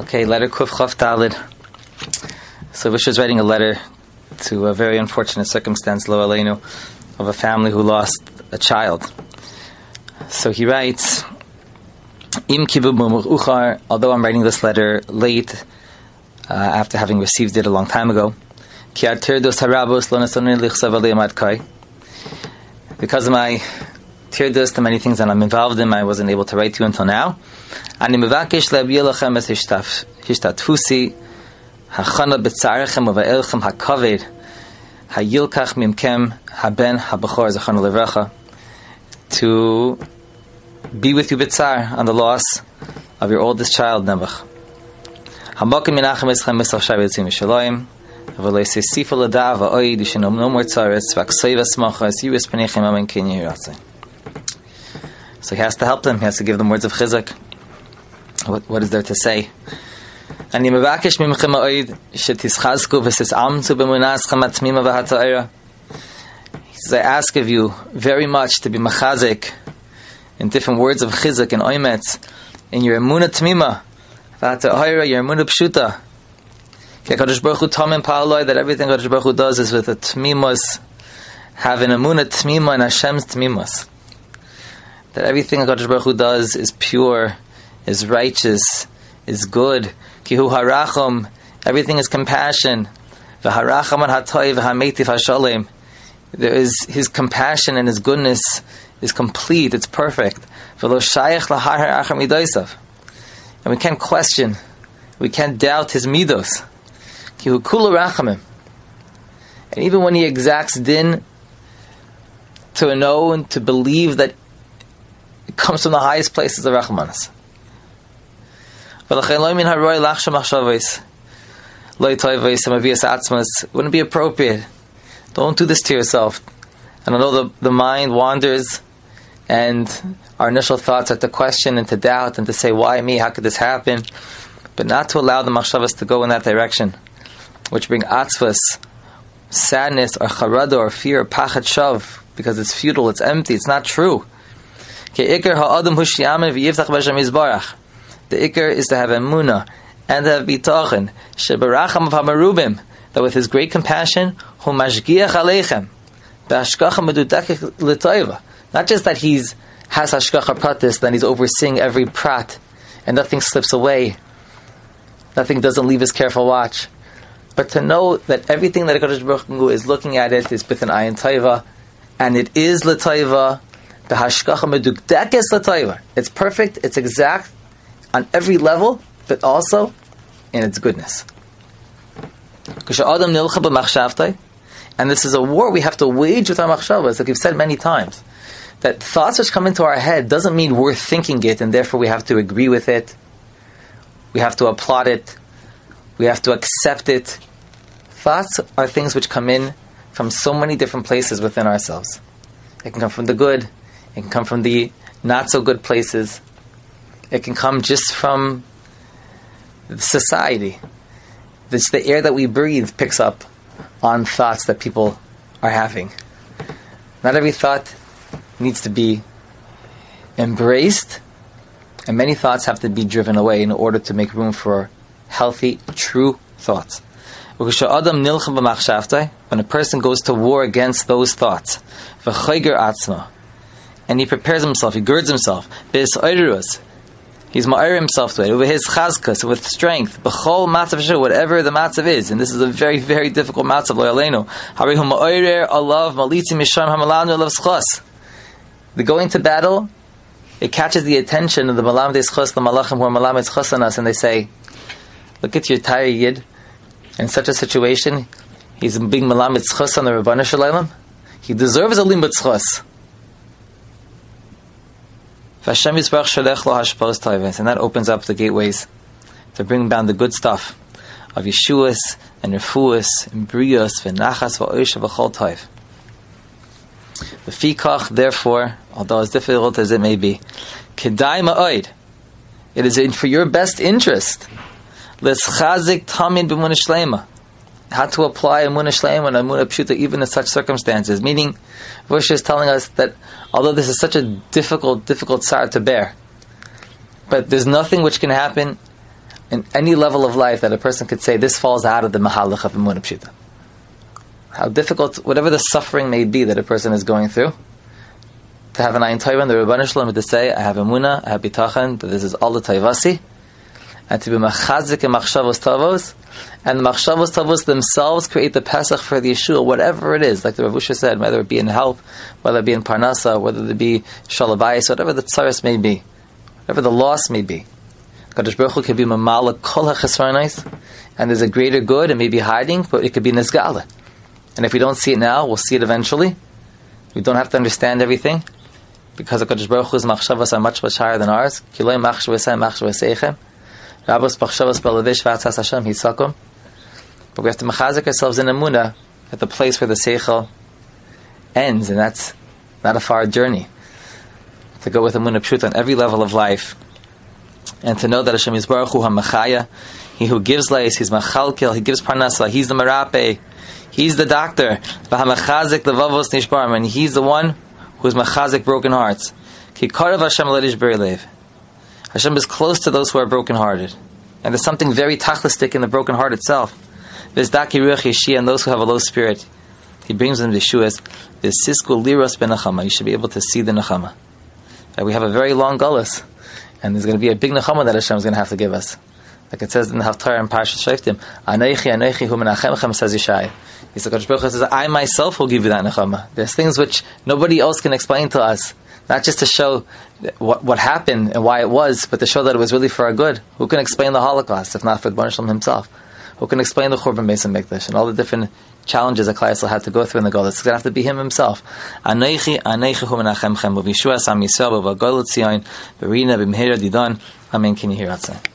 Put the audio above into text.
Okay, letter Kuf Chav Dalid. So Vish is writing a letter to a very unfortunate circumstance, Lo Aleinu, of a family who lost a child. So he writes, Im Uchar, although I'm writing this letter late, uh, after having received it a long time ago, because of my tirdus, the many things that I'm involved in, I wasn't able to write to you until now. אני מבקש להביע לכם את השתתפוסי, הכנה בצערכם ובאלכם הכבד, הילקח ממכם הבן הבכור, זכרנו לברכה, to be with you b'tzar on the loss of your oldest child, Nebuch. המוקם מנחם אצלכם מסר שי ויוצאים משלוים, אבל יסיפו לדע ואויד ישנום no more צרץ, והכסוי ושמחס, יהיו פניכם אמן כן יהי רצון. So he has to help them. He has to give them words of chizuk. What, what is there to say? And the mevakish mimchem ha'oid shetischazku v'sis'amtu b'munaschem atmima v'hata'ira. He says, I ask of you very much to be machazik in different words of chizuk and oimetz in your emuna tmima v'hata'ira, your emuna pshuta. Kadosh Baruch Hu tamim that everything Kadosh Baruch does is with a tmimus, having emuna tmima and Hashem's tmimus. That everything Kadosh Baruch Hu does is pure, is righteous, is good. Kihu harachum, everything is compassion. V'haracham hatoy v'hametif hashalim. There is His compassion and His goodness is complete, it's perfect. And we can't question, we can't doubt His midos. And even when He exacts din, to know and to believe that it comes from the highest places of Rachmanis. Wouldn't be appropriate. Don't do this to yourself. And although the, the mind wanders and our initial thoughts are to question and to doubt and to say, why me? How could this happen? But not to allow the machshavas to go in that direction, which bring atzvas, sadness, or charada, or fear, pachat shav, because it's futile, it's empty, it's not true. The ikr is to have emuna and to have bitochen, shebaracham of hamarubim, that with his great compassion, hu mashgiach aleichem, be'ashkacha medudekik l'toiva, not just that he's has hashgacha pratis, then he's overseeing every prat, and nothing slips away, nothing doesn't leave his careful watch. But to know that everything that Hakadosh Baruch Hu is looking at it is with an ayin taiva, and it is l'taiva, the. It's perfect. It's exact on every level, but also in its goodness. And this is a war we have to wage with our machshavas, like we've said many times that thoughts which come into our head doesn't mean we're thinking it and therefore we have to agree with it. We have to applaud it. We have to accept it. Thoughts are things which come in from so many different places within ourselves. It can come from the good, it can come from the not so good places, it can come just from society. It's the air that we breathe picks up on thoughts that people are having. Not every thought needs to be embraced, and many thoughts have to be driven away in order to make room for healthy, true thoughts. When a person goes to war against those thoughts, and he prepares himself, he girds himself, He's ma'ir himself to it. With his chazkas, with strength, b'chol matzav whatever the matzav is, and this is a very, very difficult matzav loyalenu. Harihu ma'ir alav malitzim misham hamalanu alav schos. The going to battle, it catches the attention of the Malam Chos, the Malachim who are Malam Chos on us, and they say, Look at your tire Yid. In such a situation, he's being Malam Chos on the Rabbanu Shalom. He deserves a Limbat Chos. And that opens up the gateways to bring down the good stuff of Yeshuas and Refuas and Brios, V'nachas, V'oisha, V'chol Toiv. The fikach, therefore, although as difficult as it may be, kedai ma'oid, it is in for your best interest. Let's chazik tamin b'munah shlema. How to apply a munah shlema and a munah pshuta even in such circumstances. Meaning, Rosh is telling us that although this is such a difficult, difficult sar to bear, but there's nothing which can happen in any level of life that a person could say this falls out of the mahalach of Emunah Pshita. How difficult, whatever the suffering may be that a person is going through, to have an ayin tayvan, the Rabban Shalom to say, I have Emunah, I have bitachon, that this is all the tayvasi, and to be machazik and machshavos tavos, and the machshavos tavos themselves create the Pesach for the Yeshua, whatever it is, like the Ravusha said, whether it be in health, whether it be in parnasa, whether it be shalabayis, whatever the tsaris may be, whatever the loss may be. Kadosh Baruch Hu be mamala kol ha'chesranais, and there's a greater good, it may be hiding, but it could be nizgala. And if we don't see it now, we'll see it eventually. We don't have to understand everything, because Kadosh Baruch Hu's machshavas are much, much higher than ours. Rabbos machshavas belavish v'atzas Hashem hisakum. But we have to machazik ourselves in Emunah at the place where the seichel ends, and that's not a far journey. To go with Emunah Pshut on every level of life and to know that Hashem is Baruch Hu HaMachaya, He who gives life, He's Machalkel, He gives Parnasa, He's the Marape, He's the doctor, V'hamachazik Levavos Nishbarim, and He's the one who is Machazik broken hearts. Ki Karav Hashem Ledish Lev. Hashem is close to those who are broken-hearted. And there's something very tachlistic in the broken heart itself. There's Daki Ruach Yeshi and those who have a low spirit. He brings them to Yeshua's. There's Sisku Liros Ben You should be able to see the Nachama. And we have a very long gullus. And there's going to be a big nechama that Hashem is going to have to give us. Like it says in the Haftarah and Parashat Shoftim, Anechi, Anechi, Hu Menachemchem, says Yishai. He said, Baruch says, I myself will give you that nechama. There's things which nobody else can explain to us. Not just to show what, what happened and why it was, but to show that it was really for our good. Who can explain the Holocaust, if not for Baruch himself? Who can explain the Churban Beis Mikdash and all the different challenges that Klai had to go through in the Golas. It's going to have to be him himself. Anechi, anechi hu menachemchem, b'vishua sam yisrael, b'vagol tzion, b'rina, b'mhera didon. Amen. Can you hear outside?